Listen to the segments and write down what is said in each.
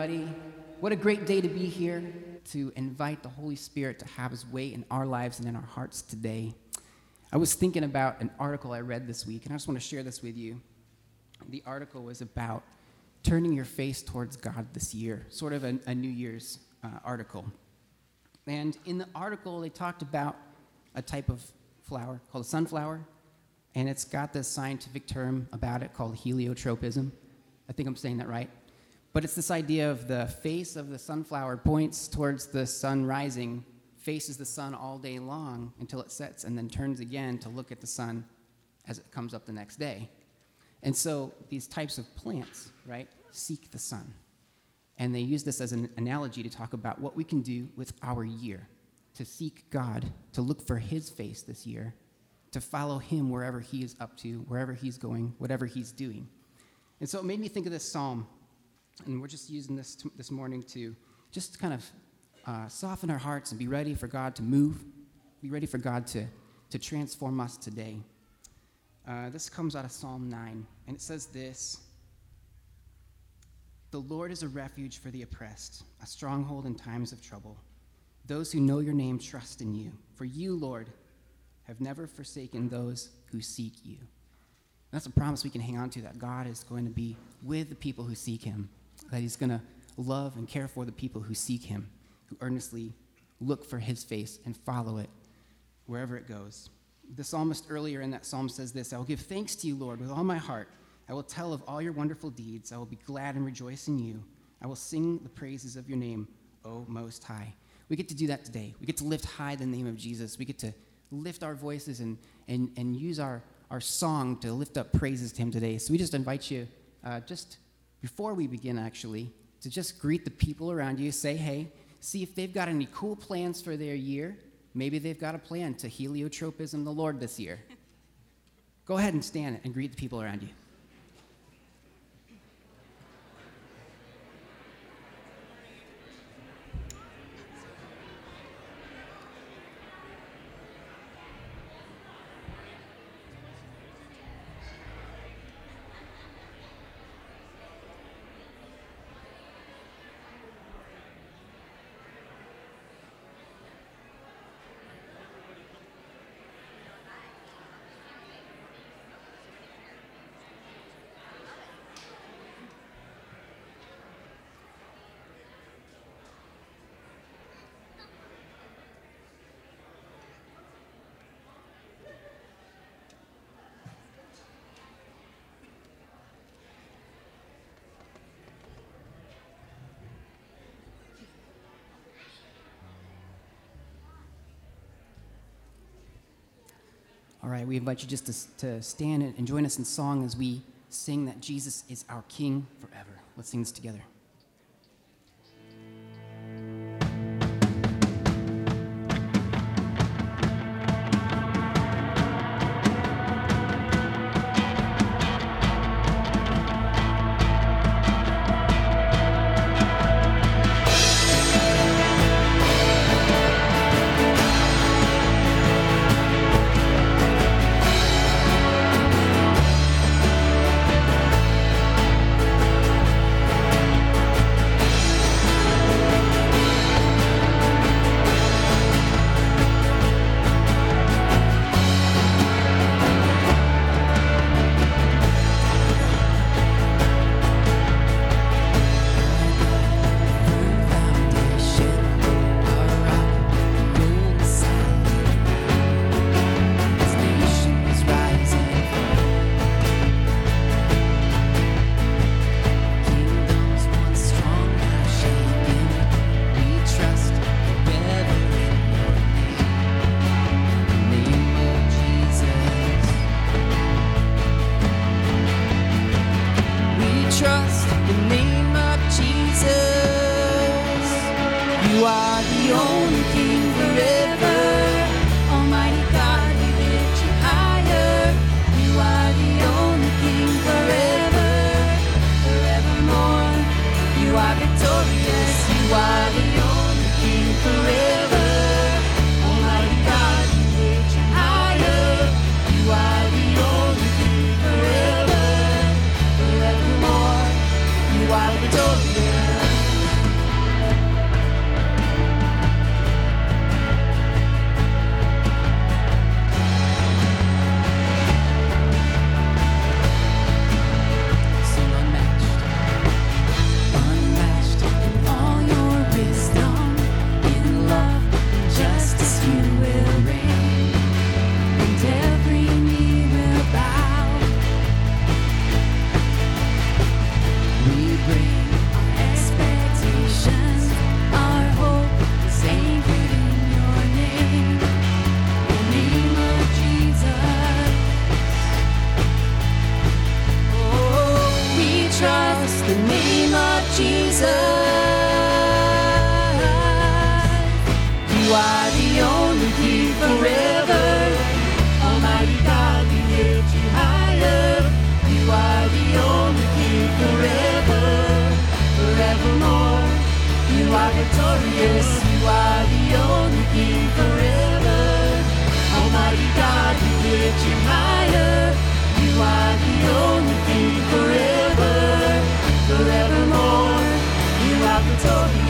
everybody. What a great day to be here to invite the Holy Spirit to have his way in our lives and in our hearts today. I was thinking about an article I read this week, and I just want to share this with you. The article was about turning your face towards God this year, sort of a, a New Year's uh, article. And in the article, they talked about a type of flower called a sunflower, and it's got this scientific term about it called heliotropism. I think I'm saying that right. But it's this idea of the face of the sunflower points towards the sun rising, faces the sun all day long until it sets, and then turns again to look at the sun as it comes up the next day. And so these types of plants, right, seek the sun. And they use this as an analogy to talk about what we can do with our year to seek God, to look for His face this year, to follow Him wherever He is up to, wherever He's going, whatever He's doing. And so it made me think of this psalm, and we're just using this t- this morning to just kind of uh, soften our hearts and be ready for God to move, be ready for God to, to transform us today. Uh, this comes out of Psalm 9, and it says this The Lord is a refuge for the oppressed, a stronghold in times of trouble. Those who know your name trust in you, for you, Lord, have never forsaken those who seek you. That's a promise we can hang on to that God is going to be with the people who seek him, that he's going to love and care for the people who seek him, who earnestly look for his face and follow it wherever it goes. The psalmist earlier in that psalm says this I will give thanks to you, Lord, with all my heart. I will tell of all your wonderful deeds. I will be glad and rejoice in you. I will sing the praises of your name, O Most High. We get to do that today. We get to lift high the name of Jesus. We get to lift our voices and, and, and use our, our song to lift up praises to him today. So we just invite you, uh, just before we begin, actually, to just greet the people around you. Say, hey, see if they've got any cool plans for their year. Maybe they've got a plan to heliotropism the Lord this year. Go ahead and stand and greet the people around you. We invite you just to, to stand and and join us in song as we sing that Jesus is our King forever. Let's sing this together. more. You are victorious, you are the only King forever. Almighty God, lift higher. You are the only King forever, forevermore. You are victorious.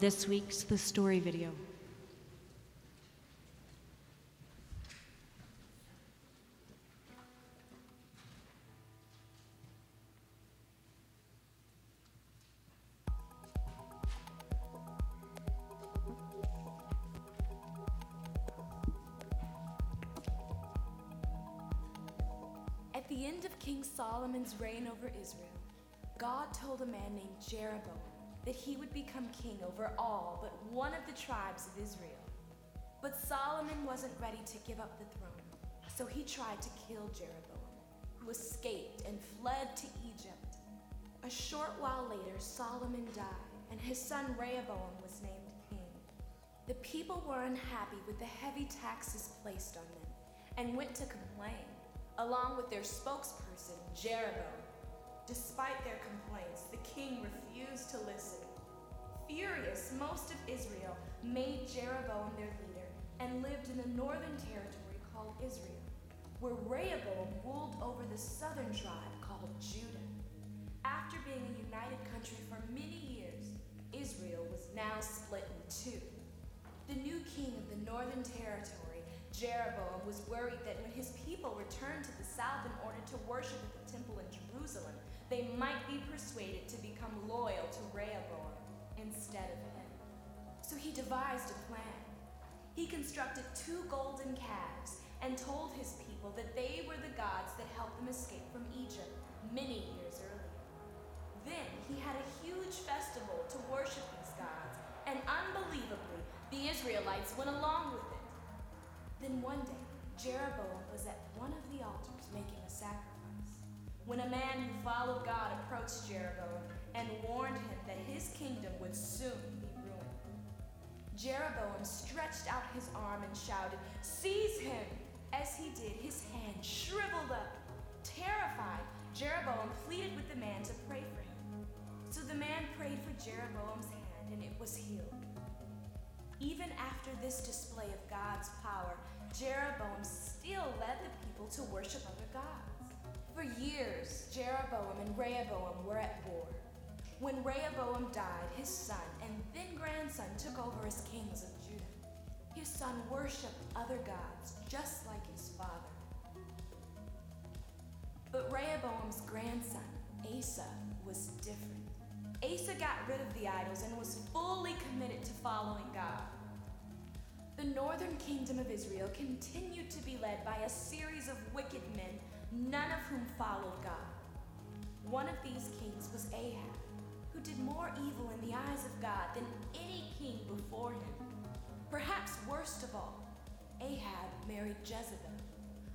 this week's The Story video. At the end of King Solomon's reign over Israel, God told a man named Jeroboam that he would become king over all but one of the tribes of Israel. But Solomon wasn't ready to give up the throne, so he tried to kill Jeroboam, who escaped and fled to Egypt. A short while later, Solomon died, and his son Rehoboam was named king. The people were unhappy with the heavy taxes placed on them and went to complain, along with their spokesperson, Jeroboam. Despite their complaints, the king refused to listen. Furious, most of Israel made Jeroboam their leader and lived in the northern territory called Israel, where Rehoboam ruled over the southern tribe called Judah. After being a united country for many years, Israel was now split in two. The new king of the northern territory, Jeroboam, was worried that when his people returned to the south in order to worship at the temple in Jerusalem, they might be persuaded to become loyal to Rehoboam instead of him. So he devised a plan. He constructed two golden calves and told his people that they were the gods that helped them escape from Egypt many years earlier. Then he had a huge festival to worship these gods, and unbelievably, the Israelites went along with it. Then one day, Jeroboam was at one of the altars making. When a man who followed God approached Jeroboam and warned him that his kingdom would soon be ruined, Jeroboam stretched out his arm and shouted, Seize him! As he did, his hand shriveled up. Terrified, Jeroboam pleaded with the man to pray for him. So the man prayed for Jeroboam's hand, and it was healed. Even after this display of God's power, Jeroboam still led the people to worship other gods. For years, Jeroboam and Rehoboam were at war. When Rehoboam died, his son and then grandson took over as kings of Judah. His son worshiped other gods just like his father. But Rehoboam's grandson, Asa, was different. Asa got rid of the idols and was fully committed to following God. The northern kingdom of Israel continued to be led by a series of wicked men, none of whom followed God. One of these kings was Ahab, who did more evil in the eyes of God than any king before him. Perhaps worst of all, Ahab married Jezebel,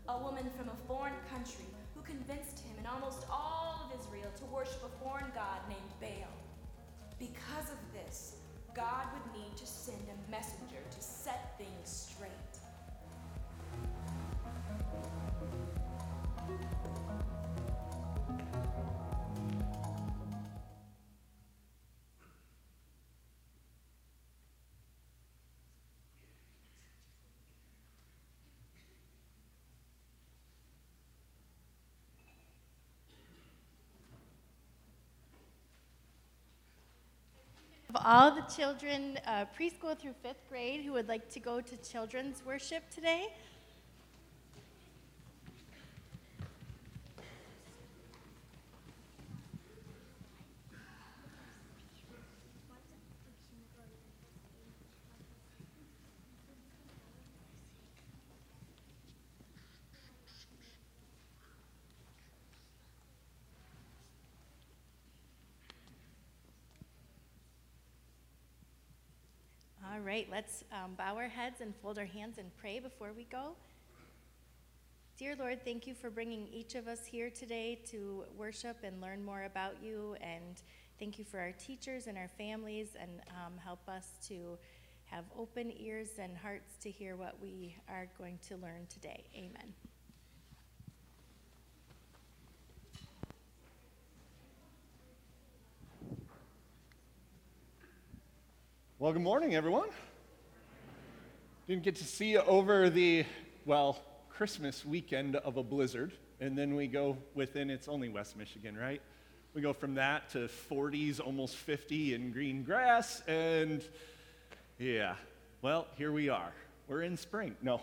a woman from a foreign country who convinced him and almost all of Israel to worship a foreign god named Baal. Because of this, God would need to send a messenger to set things straight. Of all the children, uh, preschool through fifth grade, who would like to go to children's worship today? All right, let's um, bow our heads and fold our hands and pray before we go. Dear Lord, thank you for bringing each of us here today to worship and learn more about you. And thank you for our teachers and our families, and um, help us to have open ears and hearts to hear what we are going to learn today. Amen. Well, good morning, everyone. Didn't get to see you over the, well, Christmas weekend of a blizzard. And then we go within, it's only West Michigan, right? We go from that to 40s, almost 50 in green grass. And yeah, well, here we are. We're in spring. No,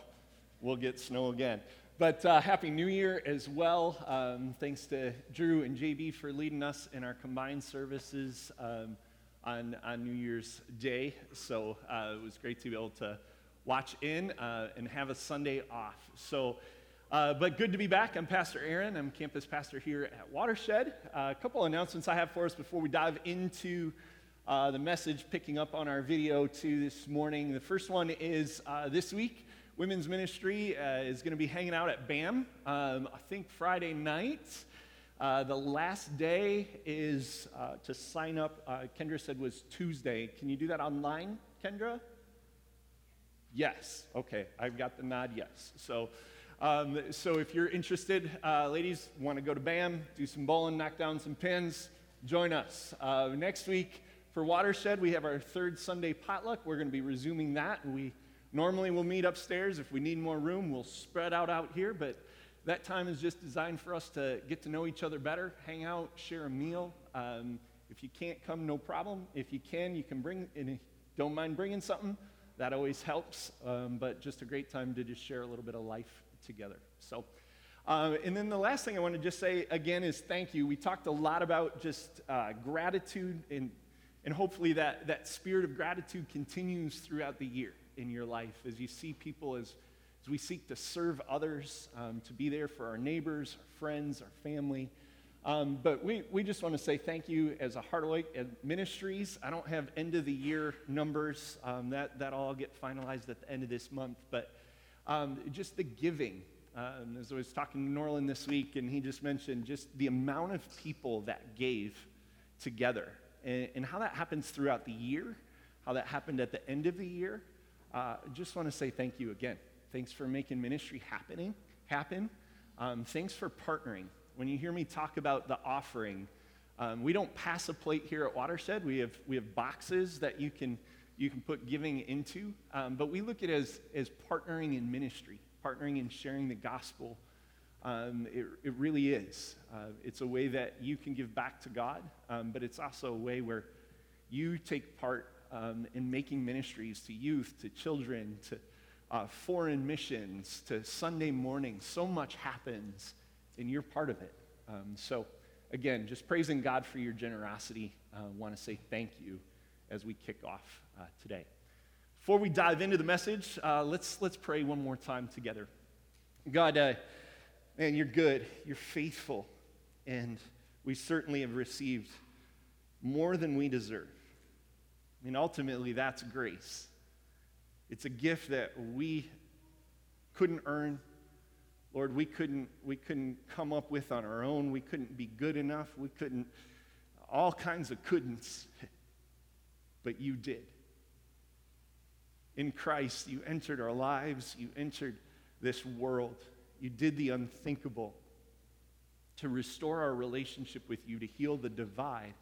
we'll get snow again. But uh, Happy New Year as well. Um, thanks to Drew and JB for leading us in our combined services. Um, on, on New Year's Day. So uh, it was great to be able to watch in uh, and have a Sunday off. So, uh, but good to be back. I'm Pastor Aaron. I'm campus pastor here at Watershed. Uh, a couple announcements I have for us before we dive into uh, the message, picking up on our video too this morning. The first one is uh, this week. Women's ministry is going to be hanging out at BAM, um, I think Friday night. Uh, the last day is uh, to sign up. Uh, Kendra said was Tuesday. Can you do that online, Kendra? Yes. Okay, I've got the nod. Yes. So, um, so if you're interested, uh, ladies, want to go to BAM, do some bowling, knock down some pins, join us. Uh, next week for Watershed, we have our third Sunday potluck. We're going to be resuming that. We normally will meet upstairs. If we need more room, we'll spread out out here, but that time is just designed for us to get to know each other better, hang out, share a meal. Um, if you can't come, no problem. If you can, you can bring, and don't mind bringing something. That always helps. Um, but just a great time to just share a little bit of life together. So, uh, and then the last thing I want to just say again is thank you. We talked a lot about just uh, gratitude, and, and hopefully that, that spirit of gratitude continues throughout the year in your life as you see people as as we seek to serve others, um, to be there for our neighbors, our friends, our family. Um, but we, we just want to say thank you as a Heart Lake Ministries. I don't have end of the year numbers. Um, that, that all get finalized at the end of this month. But um, just the giving. Um, as I was talking to Norland this week, and he just mentioned just the amount of people that gave together and, and how that happens throughout the year, how that happened at the end of the year. Uh, just want to say thank you again. Thanks for making ministry happening happen. Um, thanks for partnering. When you hear me talk about the offering, um, we don't pass a plate here at Watershed. We have, we have boxes that you can, you can put giving into, um, but we look at it as, as partnering in ministry, partnering in sharing the gospel. Um, it, it really is. Uh, it's a way that you can give back to God, um, but it's also a way where you take part um, in making ministries to youth, to children, to uh, foreign missions, to Sunday morning. So much happens, and you're part of it. Um, so, again, just praising God for your generosity. I uh, want to say thank you as we kick off uh, today. Before we dive into the message, uh, let's, let's pray one more time together. God, uh, man, you're good, you're faithful, and we certainly have received more than we deserve. I mean, ultimately, that's grace. It's a gift that we couldn't earn. Lord, we couldn't, we couldn't come up with on our own. We couldn't be good enough. We couldn't, all kinds of couldn'ts. But you did. In Christ, you entered our lives, you entered this world, you did the unthinkable to restore our relationship with you, to heal the divide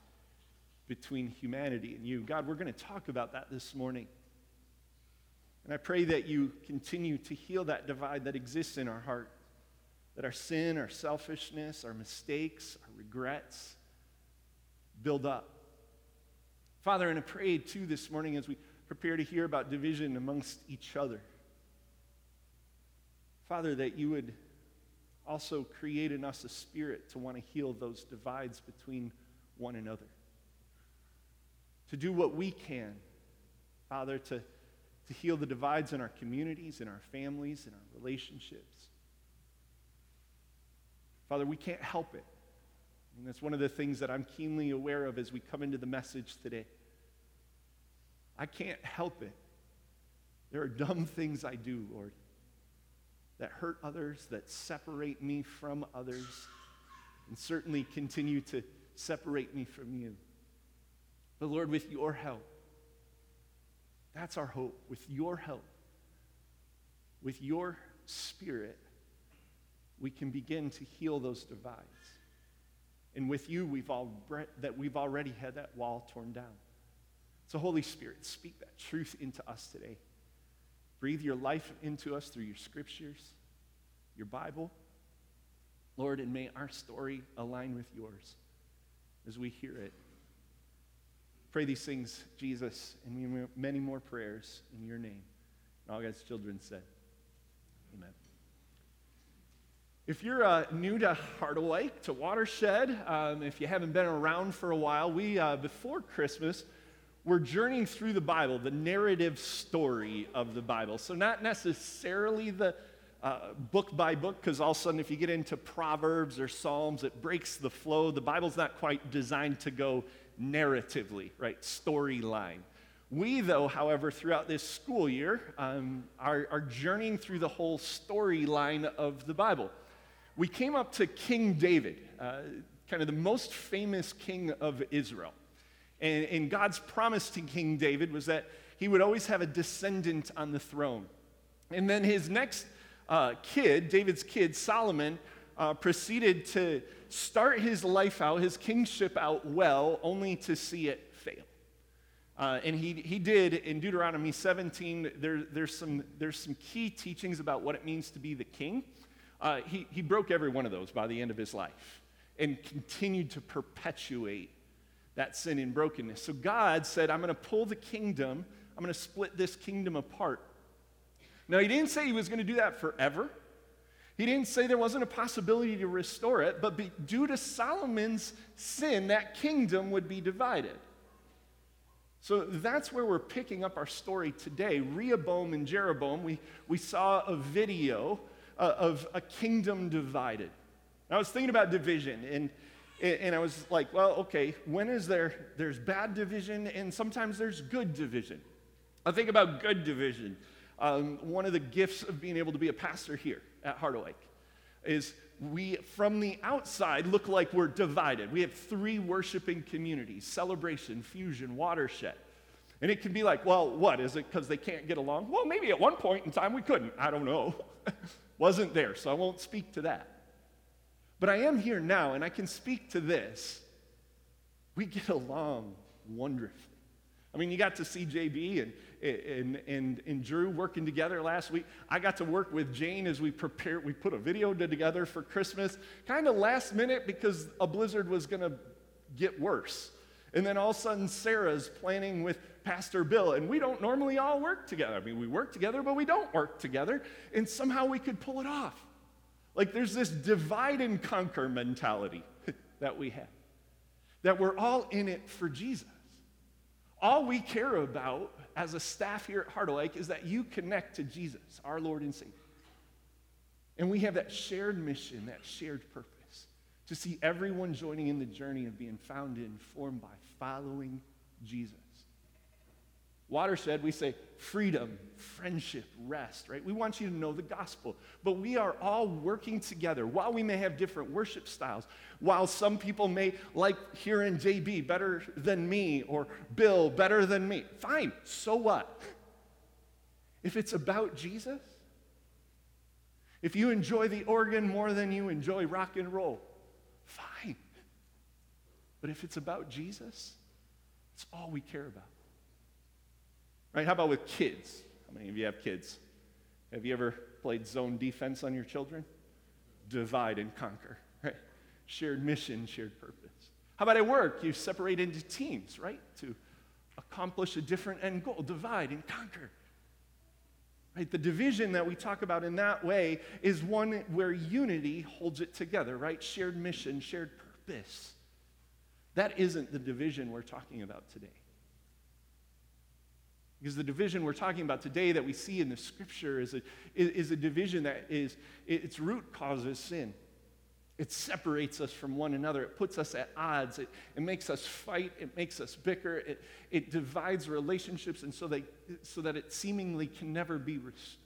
between humanity and you. God, we're going to talk about that this morning. And I pray that you continue to heal that divide that exists in our heart, that our sin, our selfishness, our mistakes, our regrets build up. Father, and I pray too this morning as we prepare to hear about division amongst each other. Father, that you would also create in us a spirit to want to heal those divides between one another. To do what we can, Father, to to heal the divides in our communities, in our families, in our relationships. Father, we can't help it. And that's one of the things that I'm keenly aware of as we come into the message today. I can't help it. There are dumb things I do, Lord, that hurt others, that separate me from others, and certainly continue to separate me from you. But Lord, with your help, that's our hope. With your help, with your spirit, we can begin to heal those divides. And with you, we've all that we've already had that wall torn down. So, Holy Spirit, speak that truth into us today. Breathe your life into us through your scriptures, your Bible. Lord, and may our story align with yours as we hear it Pray these things, Jesus, and many more prayers in your name. And all God's children said, Amen. If you're uh, new to Harderwyk, to Watershed, um, if you haven't been around for a while, we, uh, before Christmas, we're journeying through the Bible, the narrative story of the Bible. So, not necessarily the uh, book by book, because all of a sudden, if you get into Proverbs or Psalms, it breaks the flow. The Bible's not quite designed to go narratively, right? Storyline. We, though, however, throughout this school year, um, are, are journeying through the whole storyline of the Bible. We came up to King David, uh, kind of the most famous king of Israel. And, and God's promise to King David was that he would always have a descendant on the throne. And then his next uh, kid, David's kid, Solomon, uh, proceeded to start his life out, his kingship out well, only to see it fail. Uh, and he, he did in Deuteronomy 17. There, there's, some, there's some key teachings about what it means to be the king. Uh, he, he broke every one of those by the end of his life and continued to perpetuate that sin and brokenness. So God said, I'm going to pull the kingdom, I'm going to split this kingdom apart. Now, he didn't say he was going to do that forever. He didn't say there wasn't a possibility to restore it, but be, due to Solomon's sin, that kingdom would be divided. So that's where we're picking up our story today. Rehoboam and Jeroboam, we, we saw a video uh, of a kingdom divided. I was thinking about division, and, and I was like, well, okay, when is there, there's bad division, and sometimes there's good division. I think about good division. Um, one of the gifts of being able to be a pastor here at Harderwyk is we, from the outside, look like we're divided. We have three worshiping communities celebration, fusion, watershed. And it can be like, well, what? Is it because they can't get along? Well, maybe at one point in time we couldn't. I don't know. Wasn't there, so I won't speak to that. But I am here now, and I can speak to this. We get along wonderfully. I mean, you got to see JB and, and, and, and Drew working together last week. I got to work with Jane as we prepared, we put a video together for Christmas, kind of last minute because a blizzard was going to get worse. And then all of a sudden, Sarah's planning with Pastor Bill, and we don't normally all work together. I mean, we work together, but we don't work together, and somehow we could pull it off. Like there's this divide and conquer mentality that we have, that we're all in it for Jesus. All we care about as a staff here at Harderwyk is that you connect to Jesus, our Lord and Savior. And we have that shared mission, that shared purpose to see everyone joining in the journey of being found and formed by following Jesus. Watershed, we say freedom, friendship, rest, right? We want you to know the gospel. But we are all working together. While we may have different worship styles, while some people may like hearing JB better than me or Bill better than me, fine, so what? If it's about Jesus, if you enjoy the organ more than you enjoy rock and roll, fine. But if it's about Jesus, it's all we care about. Right? How about with kids? How many of you have kids? Have you ever played zone defense on your children? Divide and conquer, right? Shared mission, shared purpose. How about at work? You separate into teams, right? To accomplish a different end goal. Divide and conquer. Right? The division that we talk about in that way is one where unity holds it together, right? Shared mission, shared purpose. That isn't the division we're talking about today. Because the division we're talking about today that we see in the scripture is a, is a division that is, its root causes sin. It separates us from one another. It puts us at odds. It, it makes us fight. It makes us bicker. It, it divides relationships, and so, they, so that it seemingly can never be restored.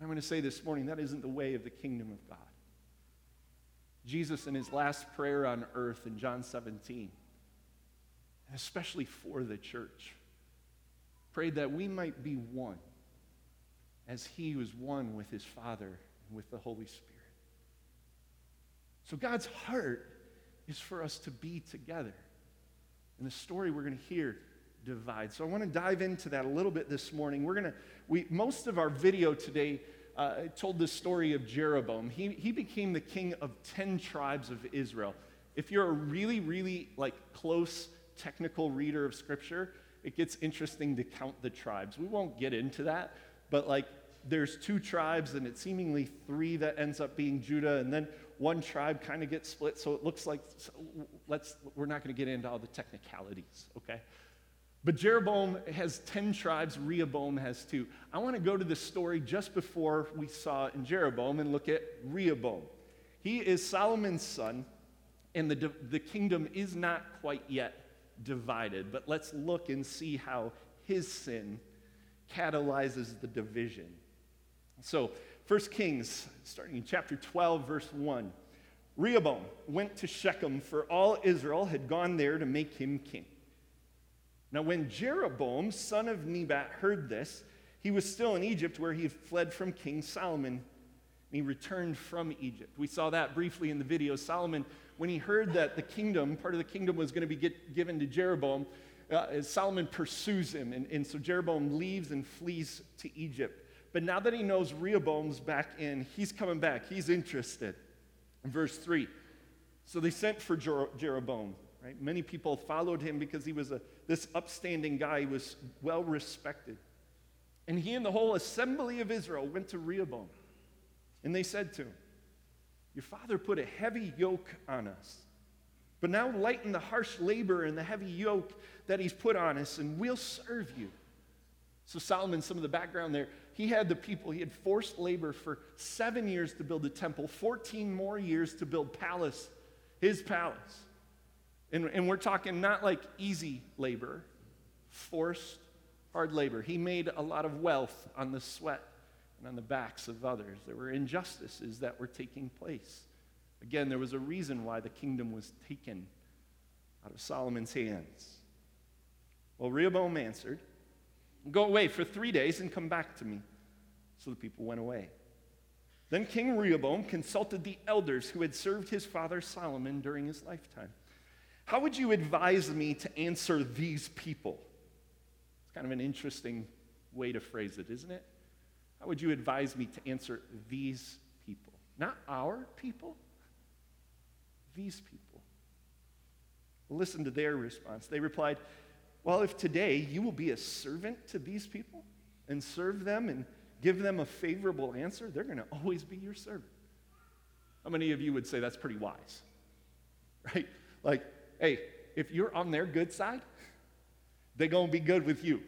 I'm going to say this morning that isn't the way of the kingdom of God. Jesus, in his last prayer on earth in John 17, and especially for the church, prayed that we might be one as he was one with his Father and with the Holy Spirit. So God's heart is for us to be together. And the story we're going to hear divides. So I want to dive into that a little bit this morning. We're going to, we, most of our video today uh, told the story of Jeroboam. He, he became the king of 10 tribes of Israel. If you're a really, really like close technical reader of scripture, it gets interesting to count the tribes. We won't get into that, but like there's two tribes and it's seemingly three that ends up being Judah and then one tribe kind of gets split so it looks like so let's we're not going to get into all the technicalities, okay? But Jeroboam has 10 tribes, Rehoboam has two. I want to go to the story just before we saw in Jeroboam and look at Rehoboam. He is Solomon's son, and the, the kingdom is not quite yet divided. But let's look and see how his sin catalyzes the division. So, 1 Kings, starting in chapter 12, verse 1. Rehoboam went to Shechem, for all Israel had gone there to make him king. Now, when Jeroboam, son of Nebat, heard this, he was still in Egypt where he had fled from King Solomon. And he returned from Egypt. We saw that briefly in the video. Solomon, when he heard that the kingdom, part of the kingdom was going to be get, given to Jeroboam, uh, Solomon pursues him. And, and so Jeroboam leaves and flees to Egypt. But now that he knows Rehoboam's back in, he's coming back. He's interested. In verse 3, so they sent for Jer- Jeroboam. Right? Many people followed him because he was a, this upstanding guy. He was well respected. And he and the whole assembly of Israel went to Rehoboam. And they said to him, Your father put a heavy yoke on us. But now lighten the harsh labor and the heavy yoke that he's put on us, and we'll serve you. So, Solomon, some of the background there, he had the people, he had forced labor for seven years to build the temple, 14 more years to build palace, his palace. And, and we're talking not like easy labor, forced, hard labor. He made a lot of wealth on the sweat and on the backs of others. There were injustices that were taking place. Again, there was a reason why the kingdom was taken out of Solomon's hands. Well, Rehoboam answered, Go away for three days and come back to me. So the people went away. Then King Rehoboam consulted the elders who had served his father Solomon during his lifetime. How would you advise me to answer these people? It's kind of an interesting way to phrase it, isn't it? How would you advise me to answer these people? Not our people, these people. Listen to their response. They replied, Well, if today you will be a servant to these people and serve them and give them a favorable answer, they're going to always be your servant. How many of you would say that's pretty wise? Right? Like, hey, if you're on their good side, they're going to be good with you.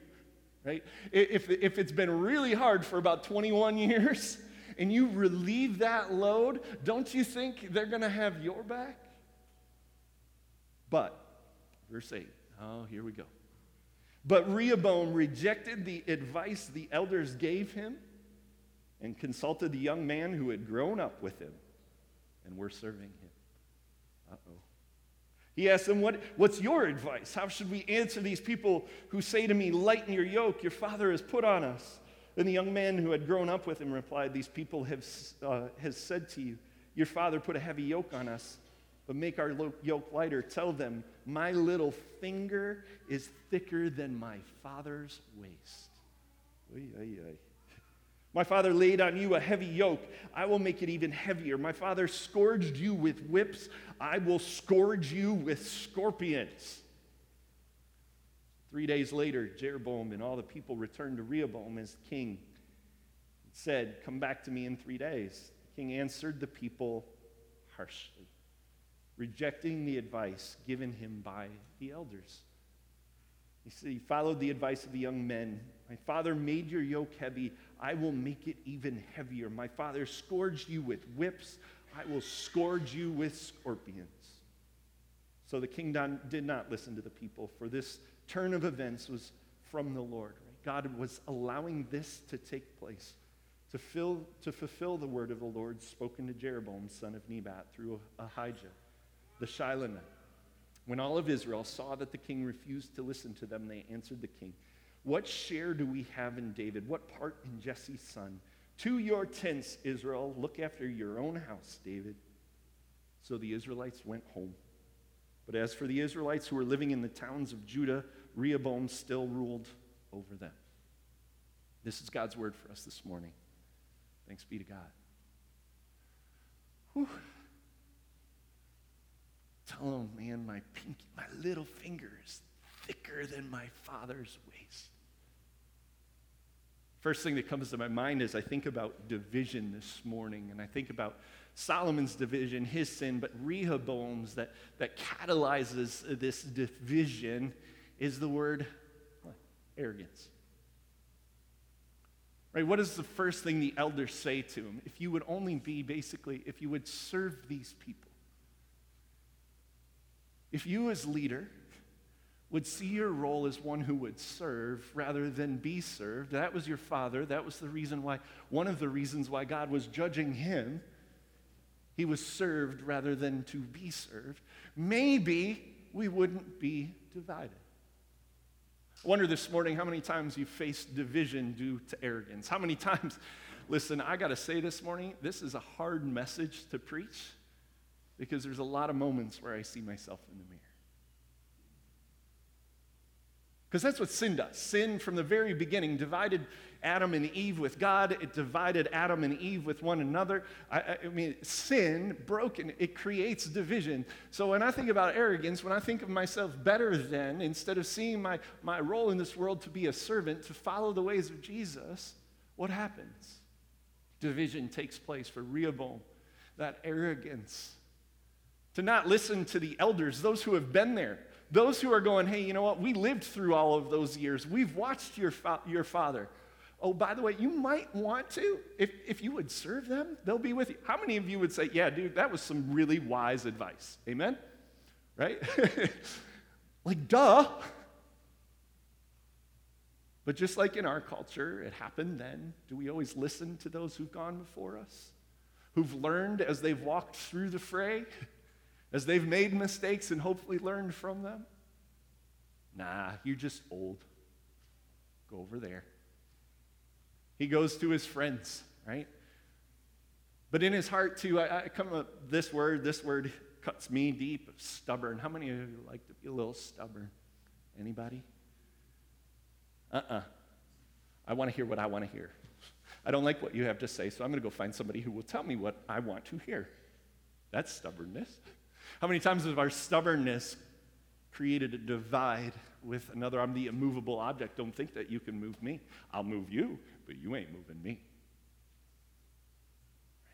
Right? If, if it's been really hard for about 21 years and you relieve that load, don't you think they're going to have your back? But, verse 8, oh, here we go. But Rehoboam rejected the advice the elders gave him and consulted the young man who had grown up with him and were serving him. Uh oh. He asked them, what, What's your advice? How should we answer these people who say to me, Lighten your yoke, your father has put on us? Then the young man who had grown up with him replied, These people have uh, has said to you, Your father put a heavy yoke on us but make our yoke lighter. Tell them, My little finger is thicker than my father's waist. Oy, oy, oy. My father laid on you a heavy yoke. I will make it even heavier. My father scourged you with whips. I will scourge you with scorpions. Three days later, Jeroboam and all the people returned to Rehoboam as king. He said, Come back to me in three days. The king answered the people harshly rejecting the advice given him by the elders. He said, he followed the advice of the young men. My father made your yoke heavy. I will make it even heavier. My father scourged you with whips. I will scourge you with scorpions. So the king did not listen to the people, for this turn of events was from the Lord. God was allowing this to take place to, fill, to fulfill the word of the Lord spoken to Jeroboam, son of Nebat, through Ahijah the Shilonite. When all of Israel saw that the king refused to listen to them, they answered the king, What share do we have in David? What part in Jesse's son? To your tents, Israel. Look after your own house, David. So the Israelites went home. But as for the Israelites who were living in the towns of Judah, Rehoboam still ruled over them. This is God's word for us this morning. Thanks be to God. Whew. Tell him, man, my pinky, my little finger is thicker than my father's waist. First thing that comes to my mind is I think about division this morning, and I think about Solomon's division, his sin, but Rehoboam's that, that catalyzes this division is the word arrogance. Right? What is the first thing the elders say to him? If you would only be basically, if you would serve these people if you, as leader, would see your role as one who would serve rather than be served, that was your father. That was the reason why, one of the reasons why God was judging him. He was served rather than to be served. Maybe we wouldn't be divided. I wonder this morning how many times you faced division due to arrogance. How many times, listen, I got to say this morning, this is a hard message to preach because there's a lot of moments where I see myself in the mirror. Because that's what sin does. Sin, from the very beginning, divided Adam and Eve with God. It divided Adam and Eve with one another. I, I, mean, sin, broken, it creates division. So when I think about arrogance, when I think of myself better than, instead of seeing my, my role in this world to be a servant, to follow the ways of Jesus, what happens? Division takes place for Rehoboam. That arrogance to not listen to the elders, those who have been there, those who are going, hey, you know what? We lived through all of those years. We've watched your, fa- your father. Oh, by the way, you might want to, if, if you would serve them, they'll be with you. How many of you would say, yeah, dude, that was some really wise advice? Amen? Right? like, duh. But just like in our culture, it happened then. Do we always listen to those who've gone before us? Who've learned as they've walked through the fray? As they've made mistakes and hopefully learned from them? Nah, you're just old. Go over there. He goes to his friends, right? But in his heart, too, I, I come up this word, this word cuts me deep, stubborn. How many of you like to be a little stubborn? Anybody? Uh-uh. I want to hear what I want to hear. I don't like what you have to say, so I'm going to go find somebody who will tell me what I want to hear. That's stubbornness. How many times has our stubbornness created a divide with another? I'm the immovable object. Don't think that you can move me. I'll move you, but you ain't moving me.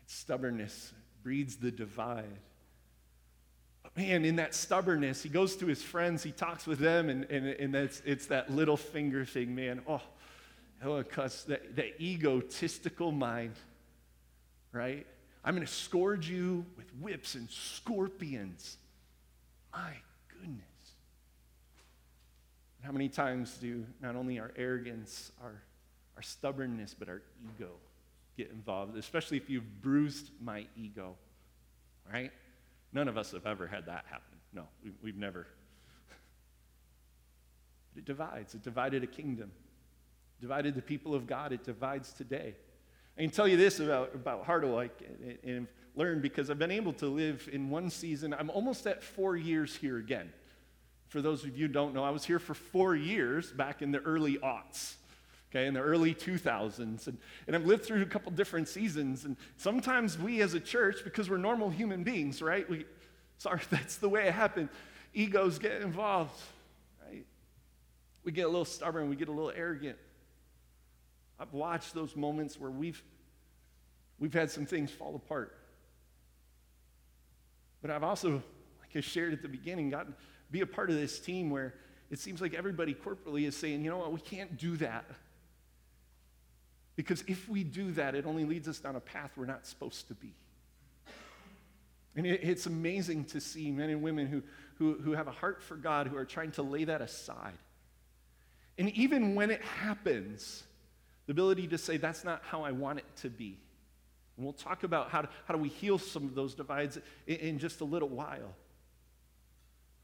Stubbornness breeds the divide. But man, in that stubbornness, he goes to his friends, he talks with them, and, and, and that's, it's that little finger thing, man. Oh, oh cuss, that, that egotistical mind, right? I'm going to scourge you with whips and scorpions. My goodness. How many times do not only our arrogance, our, our stubbornness, but our ego get involved, especially if you've bruised my ego, right? None of us have ever had that happen. No, we, we've never. it divides. It divided a kingdom, divided the people of God. It divides today. I can tell you this about, about Harderwyk and, and learned because I've been able to live in one season. I'm almost at four years here again. For those of you who don't know, I was here for four years back in the early aughts okay, in the early 2000s. And, and I've lived through a couple different seasons. And sometimes we as a church, because we're normal human beings, right? We, sorry, that's the way it happened. Egos get involved, right? We get a little stubborn, we get a little arrogant. I've watched those moments where we've, we've had some things fall apart. But I've also, like I shared at the beginning, gotten be a part of this team where it seems like everybody corporately is saying, you know what, we can't do that. Because if we do that, it only leads us down a path we're not supposed to be. And it, it's amazing to see men and women who, who, who have a heart for God who are trying to lay that aside. And even when it happens, the ability to say, that's not how I want it to be. And we'll talk about how, to, how do we heal some of those divides in, in just a little while.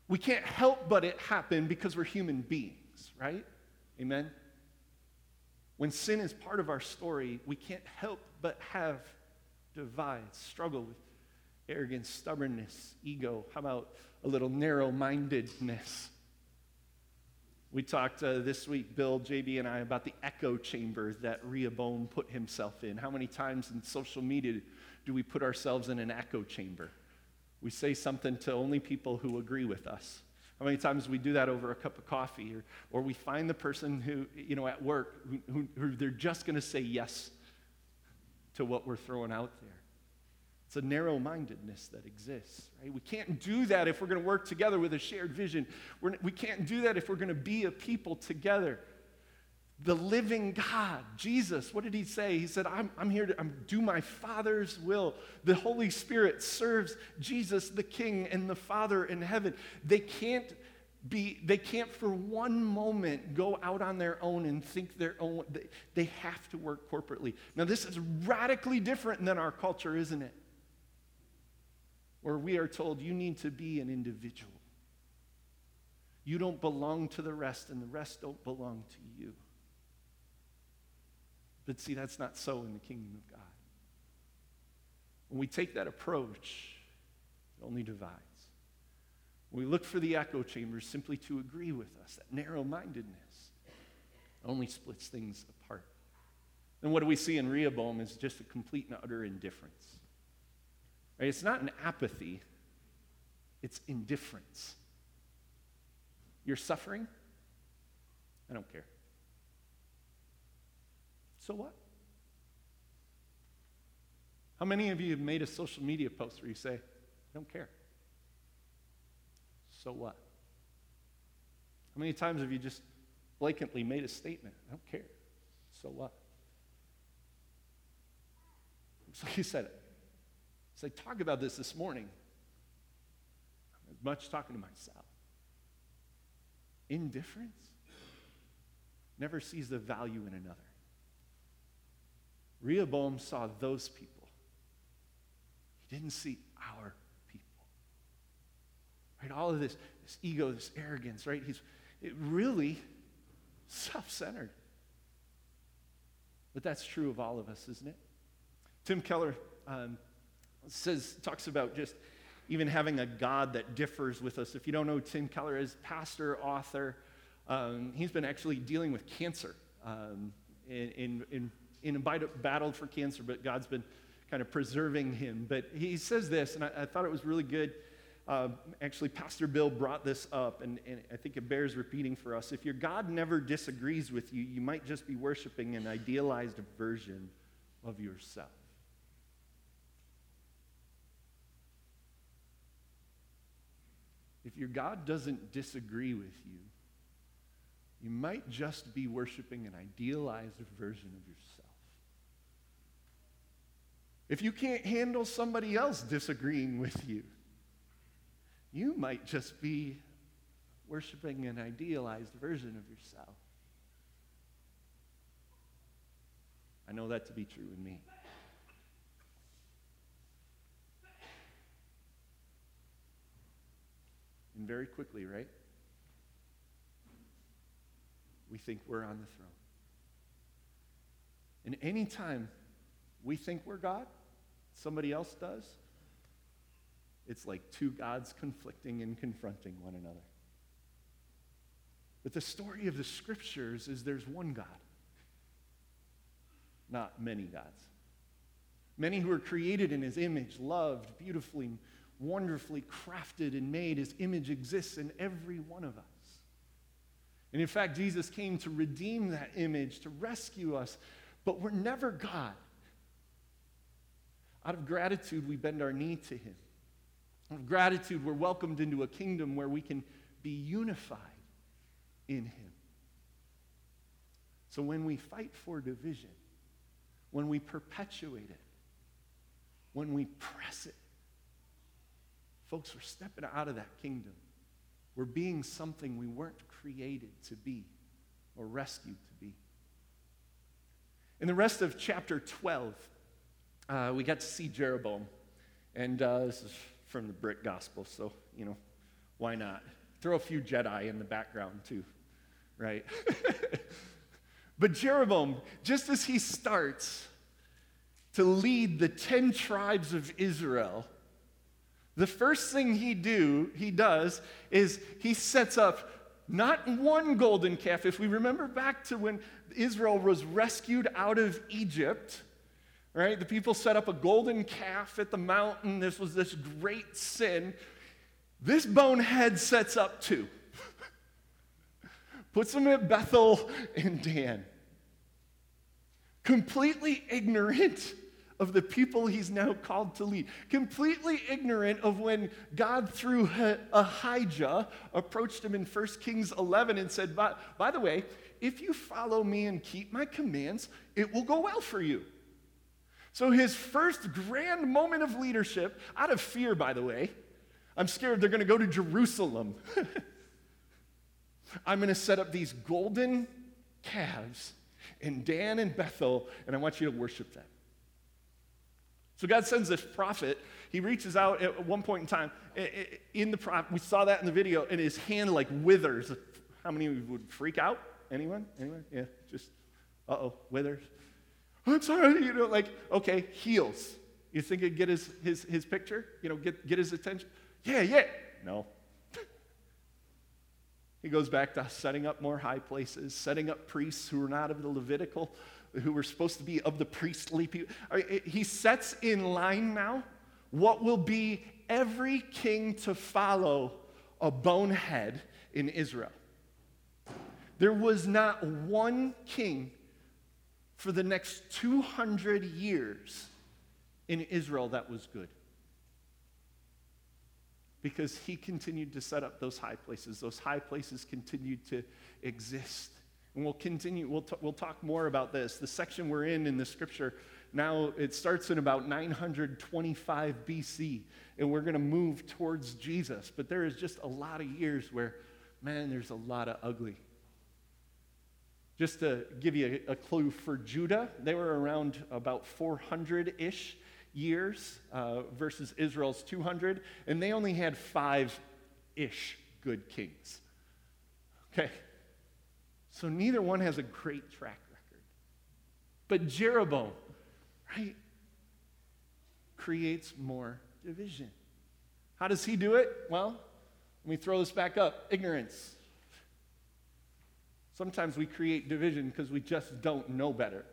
We can't help but it happen because we're human beings, right? Amen? When sin is part of our story, we can't help but have divides, struggle with arrogance, stubbornness, ego. How about a little narrow mindedness? We talked uh, this week, Bill, JB, and I, about the echo chamber that Rehoboam put himself in. How many times in social media do we put ourselves in an echo chamber? We say something to only people who agree with us. How many times we do that over a cup of coffee, or, or we find the person who, you know, at work, who, who, who they're just going to say yes to what we're throwing out there. It's a narrow mindedness that exists, right? We can't do that if we're going to work together with a shared vision. We're, we can't do that if we're going to be a people together. The living God, Jesus, what did he say? He said, I'm, I'm here to I'm, do my Father's will. The Holy Spirit serves Jesus, the King, and the Father in heaven. They can't be, they can't for one moment go out on their own and think their own. They, they have to work corporately. Now, this is radically different than our culture, isn't it? Where we are told you need to be an individual. You don't belong to the rest, and the rest don't belong to you. But see, that's not so in the kingdom of God. When we take that approach, it only divides. When we look for the echo chambers simply to agree with us, that narrow mindedness only splits things apart. And what do we see in Rehoboam is just a complete and utter indifference. Right? It's not an apathy, it's indifference. You're suffering? I don't care. So what? How many of you have made a social media post where you say, I don't care? So what? How many times have you just blatantly made a statement? I don't care. So what? It's like you said, it's like talk about this this morning. As much talking to myself. Indifference? never sees the value in another. Rehoboam saw those people. He didn't see our people. Right? All of this, this ego, this arrogance, right? He's really self-centered. But that's true of all of us, isn't it? Tim Keller um, says, talks about just even having a God that differs with us. If you don't know Tim Keller is pastor, author, um, he's been actually dealing with cancer um, in, in, in, in a battle for cancer, but God's been kind of preserving him. But he says this, and I, I thought it was really good. Uh, actually, Pastor Bill brought this up, and, and I think it bears repeating for us. If your God never disagrees with you, you might just be worshiping an idealized version of yourself. If your God doesn't disagree with you, you might just be worshiping an idealized version of yourself. If you can't handle somebody else disagreeing with you, you might just be worshiping an idealized version of yourself. I know that to be true in me. And very quickly, right? We think we're on the throne. And anytime we think we're God, somebody else does, it's like two gods conflicting and confronting one another. But the story of the scriptures is there's one God, not many gods. Many who are created in his image, loved, beautifully, wonderfully crafted and made. His image exists in every one of us. And in fact, Jesus came to redeem that image, to rescue us, but we're never God. Out of gratitude, we bend our knee to him. Out of gratitude, we're welcomed into a kingdom where we can be unified in him. So when we fight for division, when we perpetuate it, when we press it, Folks, we're stepping out of that kingdom. We're being something we weren't created to be or rescued to be. In the rest of chapter 12, uh, we got to see Jeroboam. And uh, this is from the Brick Gospel, so, you know, why not? Throw a few Jedi in the background, too, right? but Jeroboam, just as he starts to lead the 10 tribes of Israel, the first thing he do, he does is he sets up not one golden calf. If we remember back to when Israel was rescued out of Egypt, right? The people set up a golden calf at the mountain. This was this great sin. This bonehead sets up two. Puts them at Bethel and Dan. Completely ignorant of the people he's now called to lead. Completely ignorant of when God, through Ahijah, approached him in 1 Kings 11 and said, by, by the way, if you follow me and keep my commands, it will go well for you. So, his first grand moment of leadership, out of fear, by the way, I'm scared they're going to go to Jerusalem. I'm going to set up these golden calves in Dan and Bethel, and I want you to worship them. So God sends this prophet. He reaches out at one point in time in the prophet. We saw that in the video, and his hand like withers. How many would freak out? Anyone? Anyone? Yeah, just, uh oh, withers. I'm sorry, you know, like, okay, heals. You think it'd get his, his, his picture? You know, get, get his attention? Yeah, yeah. No. he goes back to setting up more high places, setting up priests who are not of the Levitical who were supposed to be of the priestly people. He sets in line now what will be every king to follow a bonehead in Israel. There was not one king for the next 200 years in Israel that was good. Because he continued to set up those high places. Those high places continued to exist. And we'll continue, we'll, t- we'll talk more about this. The section we're in in the scripture now, it starts in about 925 BC, and we're going to move towards Jesus. But there is just a lot of years where, man, there's a lot of ugly. Just to give you a, a clue for Judah, they were around about 400 ish years uh, versus Israel's 200, and they only had five ish good kings. Okay? So neither one has a great track record. But Jeroboam, right, creates more division. How does he do it? Well, let me throw this back up ignorance. Sometimes we create division because we just don't know better.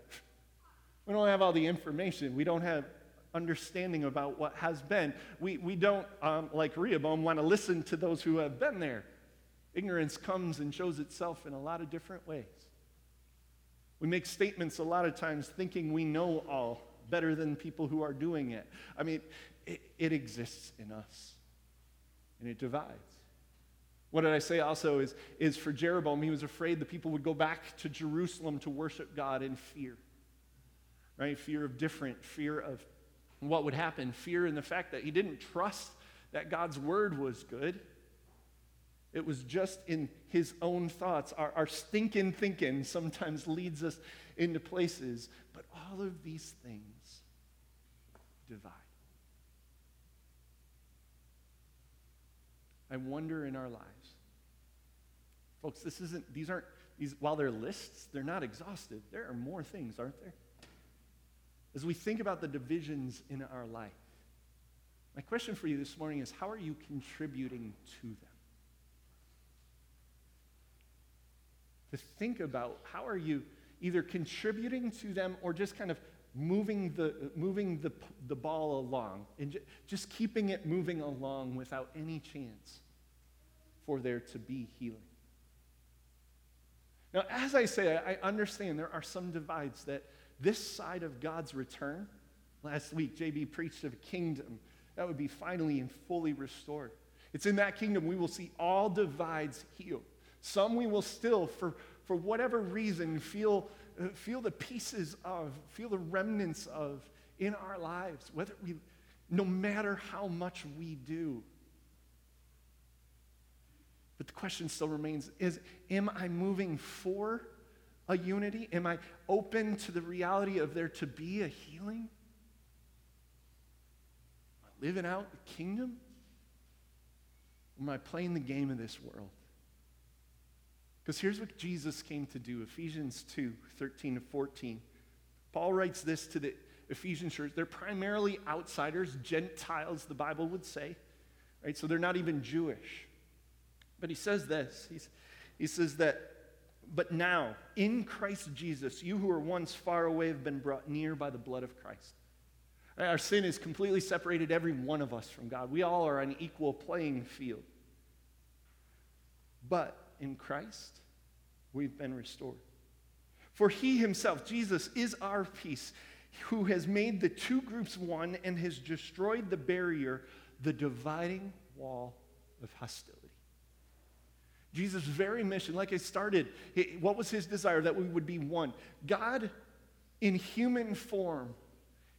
We don't have all the information. We don't have understanding about what has been. We, we don't, um, like Rehoboam, want to listen to those who have been there. Ignorance comes and shows itself in a lot of different ways. We make statements a lot of times thinking we know all better than people who are doing it. I mean, it, it exists in us, and it divides. What did I say also is, is for Jeroboam, he was afraid the people would go back to Jerusalem to worship God in fear. Right? Fear of different, fear of what would happen, fear in the fact that he didn't trust that God's word was good. It was just in his own thoughts. Our, our stinking thinking sometimes leads us into places, but all of these things divide. I wonder in our lives. Folks, this isn't, these aren't, these, while they're lists, they're not exhaustive. There are more things, aren't there? As we think about the divisions in our life, my question for you this morning is how are you contributing to them? To think about how are you either contributing to them or just kind of moving the, moving the, the ball along and ju- just keeping it moving along without any chance for there to be healing. Now, as I say, I understand there are some divides that this side of God's return, last week JB preached of a kingdom that would be finally and fully restored. It's in that kingdom we will see all divides healed. Some we will still, for, for whatever reason, feel, feel the pieces of, feel the remnants of in our lives, whether we, no matter how much we do. But the question still remains is am I moving for a unity? Am I open to the reality of there to be a healing? Am I living out the kingdom? Or am I playing the game of this world? Because here's what Jesus came to do Ephesians 2 13 to 14. Paul writes this to the Ephesian church. They're primarily outsiders, Gentiles, the Bible would say. Right? So they're not even Jewish. But he says this He's, he says that, but now, in Christ Jesus, you who were once far away have been brought near by the blood of Christ. Our sin has completely separated every one of us from God. We all are on equal playing field. But in Christ, we've been restored. For he himself, Jesus, is our peace, who has made the two groups one and has destroyed the barrier, the dividing wall of hostility. Jesus' very mission, like I started, what was his desire? That we would be one. God, in human form,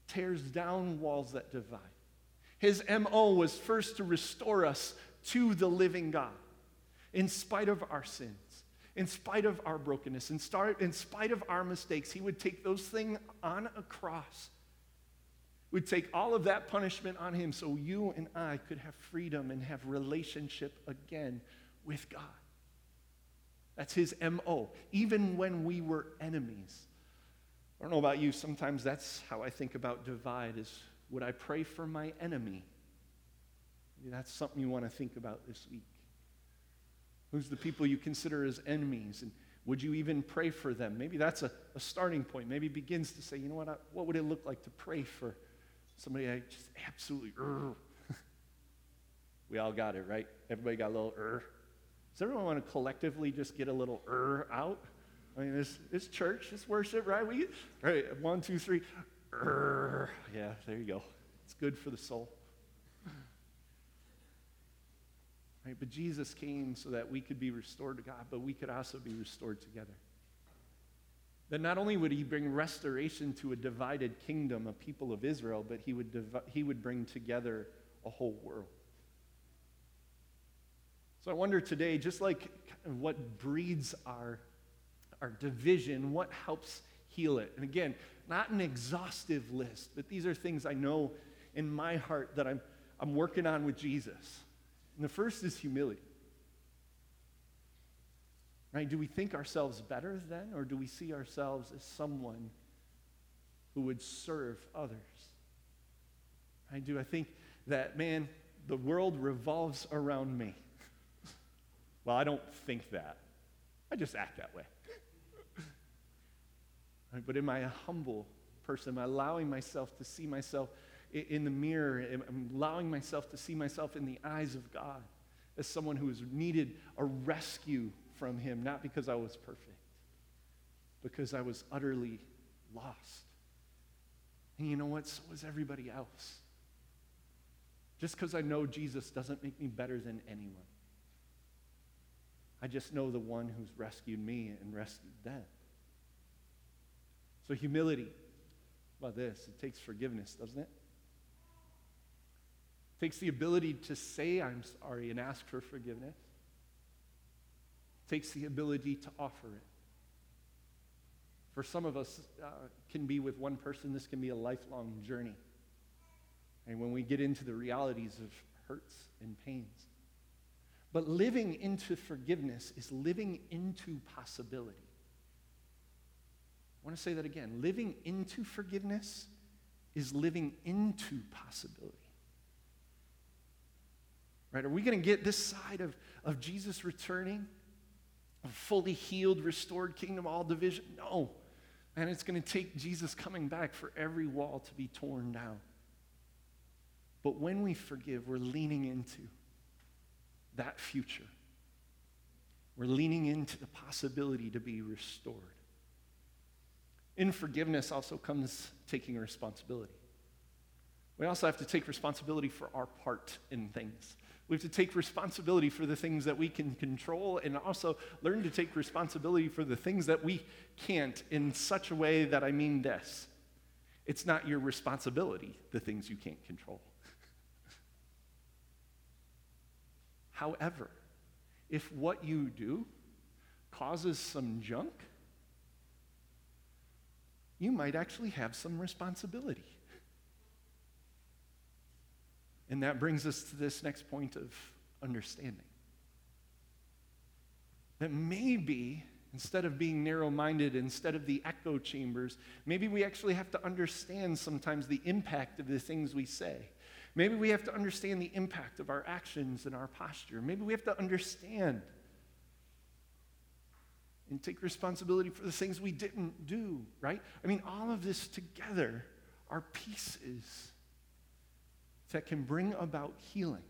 tears down walls that divide. His MO was first to restore us to the living God in spite of our sins, in spite of our brokenness, in, in spite of our mistakes. He would take those things on a cross. Would take all of that punishment on him so you and I could have freedom and have relationship again with God. That's his MO, even when we were enemies. I don't know about you, sometimes that's how I think about divide is would I pray for my enemy? Maybe that's something you want to think about this week. Who's the people you consider as enemies? And would you even pray for them? Maybe that's a, a starting point. Maybe begins to say, you know what, I, what would it look like to pray for somebody I just absolutely, we all got it, right? Everybody got a little, does everyone want to collectively just get a little er out? I mean, it's, it's church, it's worship, right? We right, one, two, three. Er. Yeah, there you go. It's good for the soul. Right? But Jesus came so that we could be restored to God, but we could also be restored together. That not only would he bring restoration to a divided kingdom, a people of Israel, but he would, he would bring together a whole world. So I wonder today, just like what breeds our, our division, what helps heal it? And again, not an exhaustive list, but these are things I know in my heart that I'm, I'm working on with Jesus. And the first is humility. Right? Do we think ourselves better then, or do we see ourselves as someone who would serve others? Right? Do I think that, man, the world revolves around me? well, I don't think that. I just act that way. right? But am I a humble person? Am I allowing myself to see myself in the mirror? Am allowing myself to see myself in the eyes of God as someone who has needed a rescue from Him, not because I was perfect, because I was utterly lost. And you know what? So was everybody else. Just because I know Jesus doesn't make me better than anyone. I just know the one who's rescued me and rescued them. So, humility, about this, it takes forgiveness, doesn't it? Takes the ability to say I'm sorry and ask for forgiveness. Takes the ability to offer it. For some of us, uh, can be with one person, this can be a lifelong journey. And when we get into the realities of hurts and pains, but living into forgiveness is living into possibility. I want to say that again. Living into forgiveness is living into possibility. Right? Are we going to get this side of, of Jesus returning? A fully healed, restored kingdom, all division? No. And it's going to take Jesus coming back for every wall to be torn down. But when we forgive, we're leaning into that future. We're leaning into the possibility to be restored. In forgiveness also comes taking responsibility. We also have to take responsibility for our part in things. We have to take responsibility for the things that we can control and also learn to take responsibility for the things that we can't in such a way that I mean this. It's not your responsibility, the things you can't control. However, if what you do causes some junk, you might actually have some responsibility. And that brings us to this next point of understanding. That maybe, instead of being narrow minded, instead of the echo chambers, maybe we actually have to understand sometimes the impact of the things we say. Maybe we have to understand the impact of our actions and our posture. Maybe we have to understand and take responsibility for the things we didn't do, right? I mean, all of this together are pieces that can bring about healing.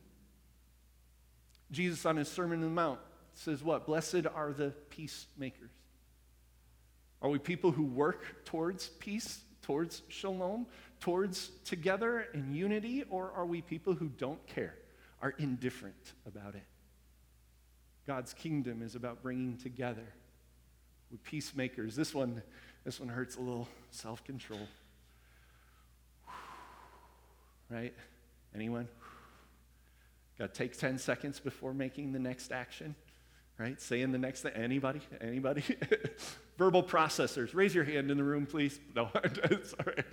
Jesus on his Sermon on the Mount says, What? Blessed are the peacemakers. Are we people who work towards peace, towards shalom, towards together and unity, or are we people who don't care, are indifferent about it? God's kingdom is about bringing together with peacemakers. This one, this one hurts a little self-control. Right? Anyone? Got to take 10 seconds before making the next action, right? Saying the next thing. Anybody? Anybody? Verbal processors. Raise your hand in the room, please. No, sorry.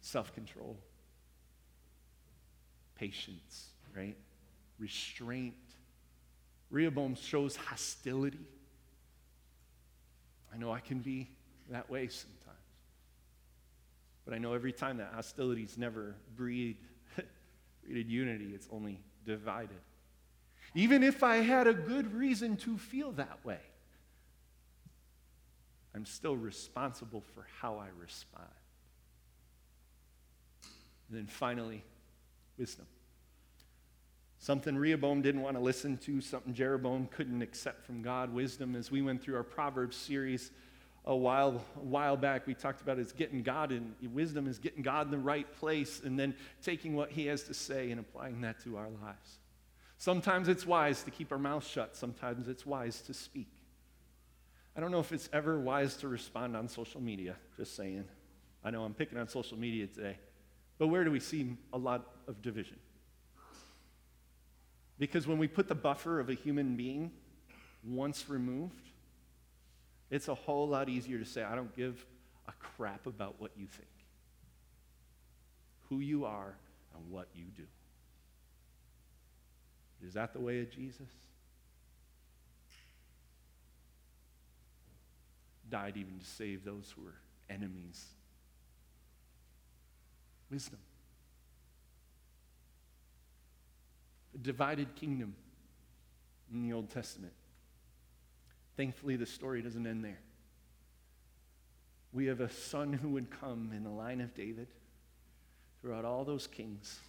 Self control, patience, right? Restraint. Rehoboam shows hostility. I know I can be that way sometimes. But I know every time that hostility's never breed, breeded unity, it's only divided. Even if I had a good reason to feel that way, I'm still responsible for how I respond. And then finally, wisdom. Something Rehoboam didn't want to listen to, something Jeroboam couldn't accept from God. Wisdom, as we went through our Proverbs series a while, a while back, we talked about is getting God in wisdom is getting God in the right place and then taking what he has to say and applying that to our lives. Sometimes it's wise to keep our mouth shut, sometimes it's wise to speak. I don't know if it's ever wise to respond on social media, just saying. I know I'm picking on social media today. But where do we see a lot of division? Because when we put the buffer of a human being once removed, it's a whole lot easier to say, I don't give a crap about what you think, who you are, and what you do. Is that the way of Jesus? Died even to save those who were enemies. Wisdom. A divided kingdom in the Old Testament. Thankfully, the story doesn't end there. We have a son who would come in the line of David throughout all those kings,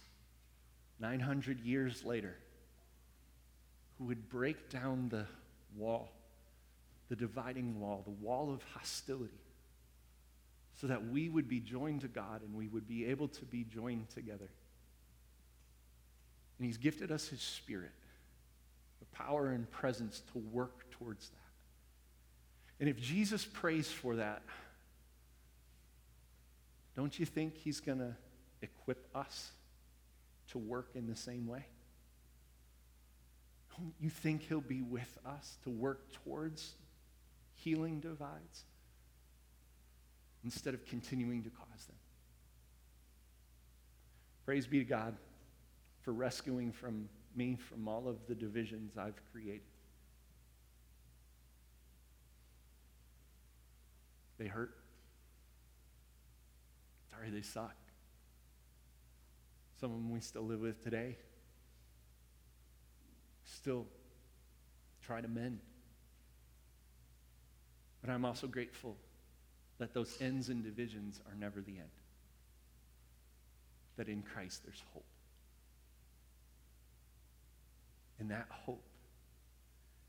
900 years later, who would break down the wall, the dividing wall, the wall of hostility, so that we would be joined to God and we would be able to be joined together. And He's gifted us His Spirit, the power and presence to work towards that. And if Jesus prays for that, don't you think He's going to equip us to work in the same way? Don't you think He'll be with us to work towards healing divides instead of continuing to cause them? Praise be to God for rescuing from me from all of the divisions I've created. They hurt. Sorry, they suck. Some of them we still live with today. Still try to mend. But I'm also grateful that those ends and divisions are never the end. That in Christ there's hope. And that hope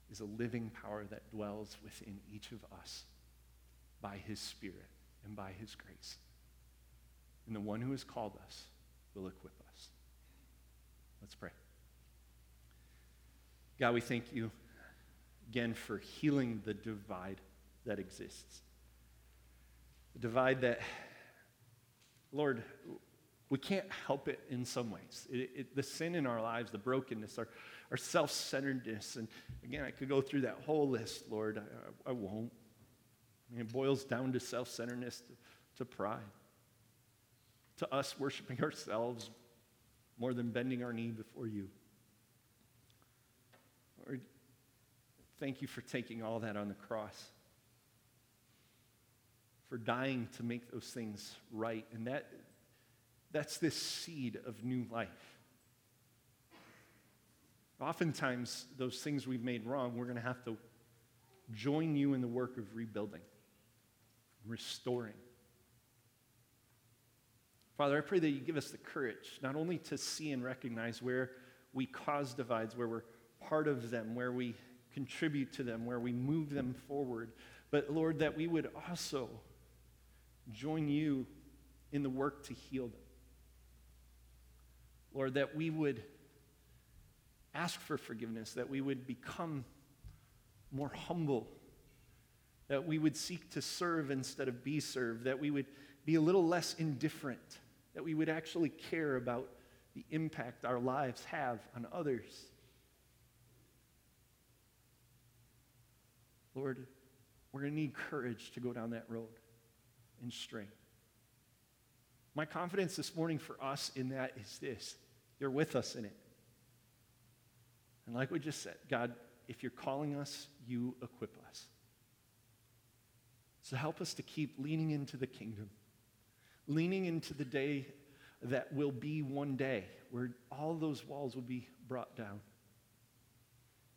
is a living power that dwells within each of us by his Spirit and by his grace. And the one who has called us will equip us. Let's pray. God, we thank you again for healing the divide that exists. The divide that, Lord, we can't help it in some ways. It, it, the sin in our lives, the brokenness, our, our self centeredness. And again, I could go through that whole list, Lord. I, I won't. It boils down to self centeredness, to, to pride, to us worshiping ourselves more than bending our knee before you. Lord, thank you for taking all that on the cross, for dying to make those things right. And that, that's this seed of new life. Oftentimes, those things we've made wrong, we're going to have to join you in the work of rebuilding, restoring. Father, I pray that you give us the courage not only to see and recognize where we cause divides, where we're part of them, where we contribute to them, where we move them forward, but Lord, that we would also join you in the work to heal them. Lord, that we would ask for forgiveness, that we would become more humble, that we would seek to serve instead of be served, that we would be a little less indifferent, that we would actually care about the impact our lives have on others. Lord, we're going to need courage to go down that road and strength. My confidence this morning for us in that is this you're with us in it. And like we just said, God, if you're calling us, you equip us. So help us to keep leaning into the kingdom, leaning into the day that will be one day where all those walls will be brought down.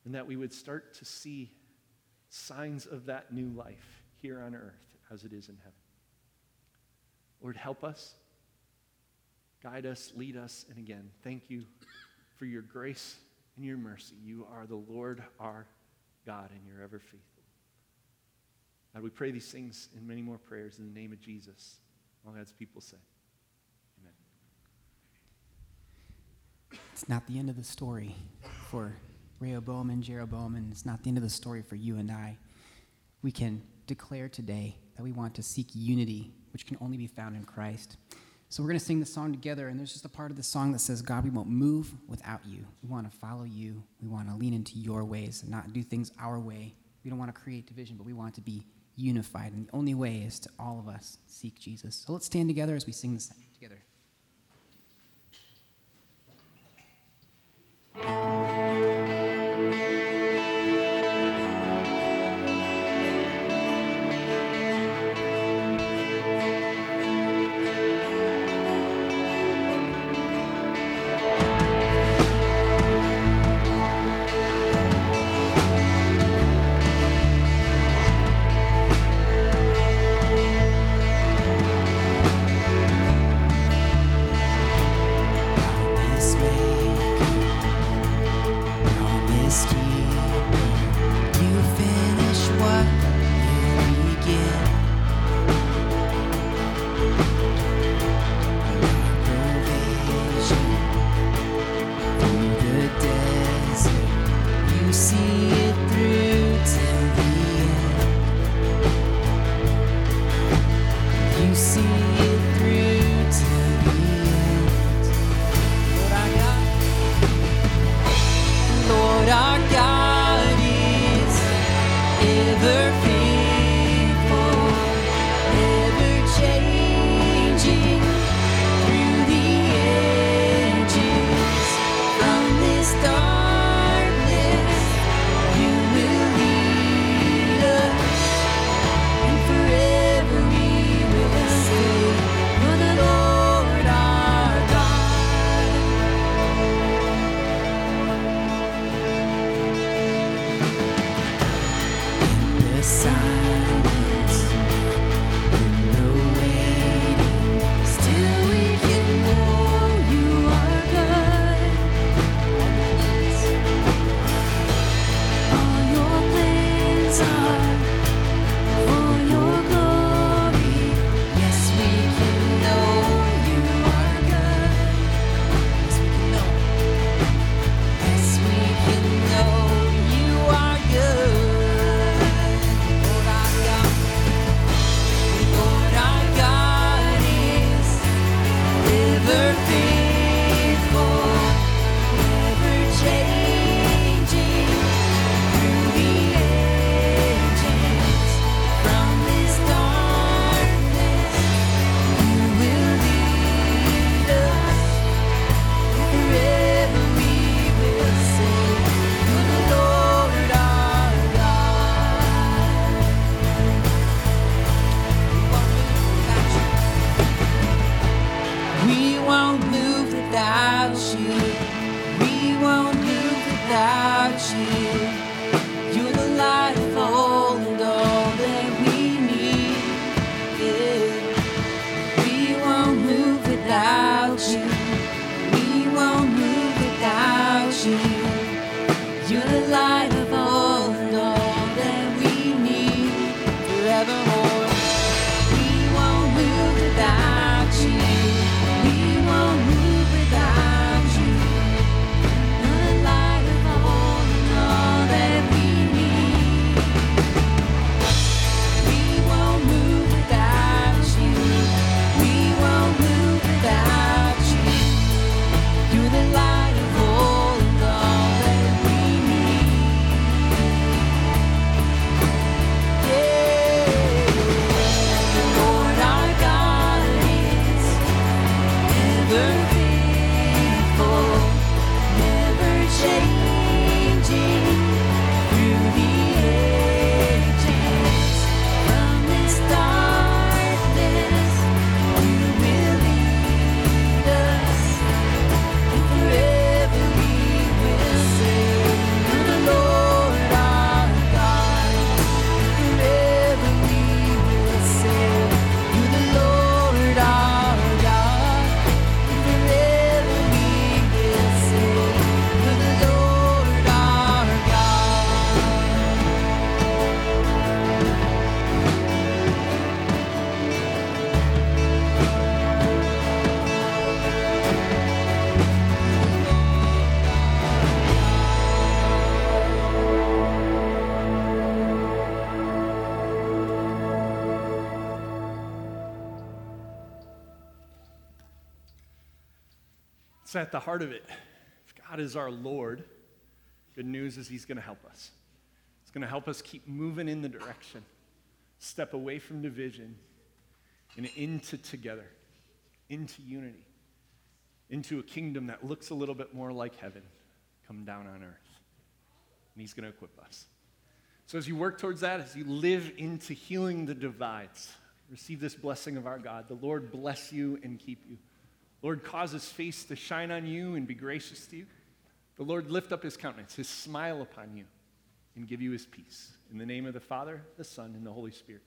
And that we would start to see signs of that new life here on earth as it is in heaven. Lord, help us, guide us, lead us, and again, thank you for your grace and your mercy. You are the Lord our God, and you're ever faithful. God, we pray these things and many more prayers in the name of Jesus. All God's people Say, Amen. It's not the end of the story for Rehoboam and Jeroboam, and it's not the end of the story for you and I. We can declare today that we want to seek unity, which can only be found in Christ. So we're going to sing the song together, and there's just a part of the song that says, God, we won't move without you. We want to follow you. We want to lean into your ways and not do things our way. We don't want to create division, but we want to be unified. And the only way is to all of us seek Jesus. So let's stand together as we sing this together. see. It's at the heart of it. If God is our Lord, good news is He's going to help us. It's going to help us keep moving in the direction, step away from division, and into together, into unity, into a kingdom that looks a little bit more like heaven come down on earth. And He's going to equip us. So, as you work towards that, as you live into healing the divides, receive this blessing of our God. The Lord bless you and keep you. Lord, cause his face to shine on you and be gracious to you. The Lord lift up his countenance, his smile upon you, and give you his peace. In the name of the Father, the Son, and the Holy Spirit.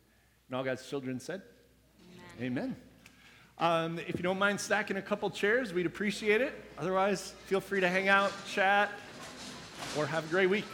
And all God's children said, Amen. Amen. Um, if you don't mind stacking a couple chairs, we'd appreciate it. Otherwise, feel free to hang out, chat, or have a great week.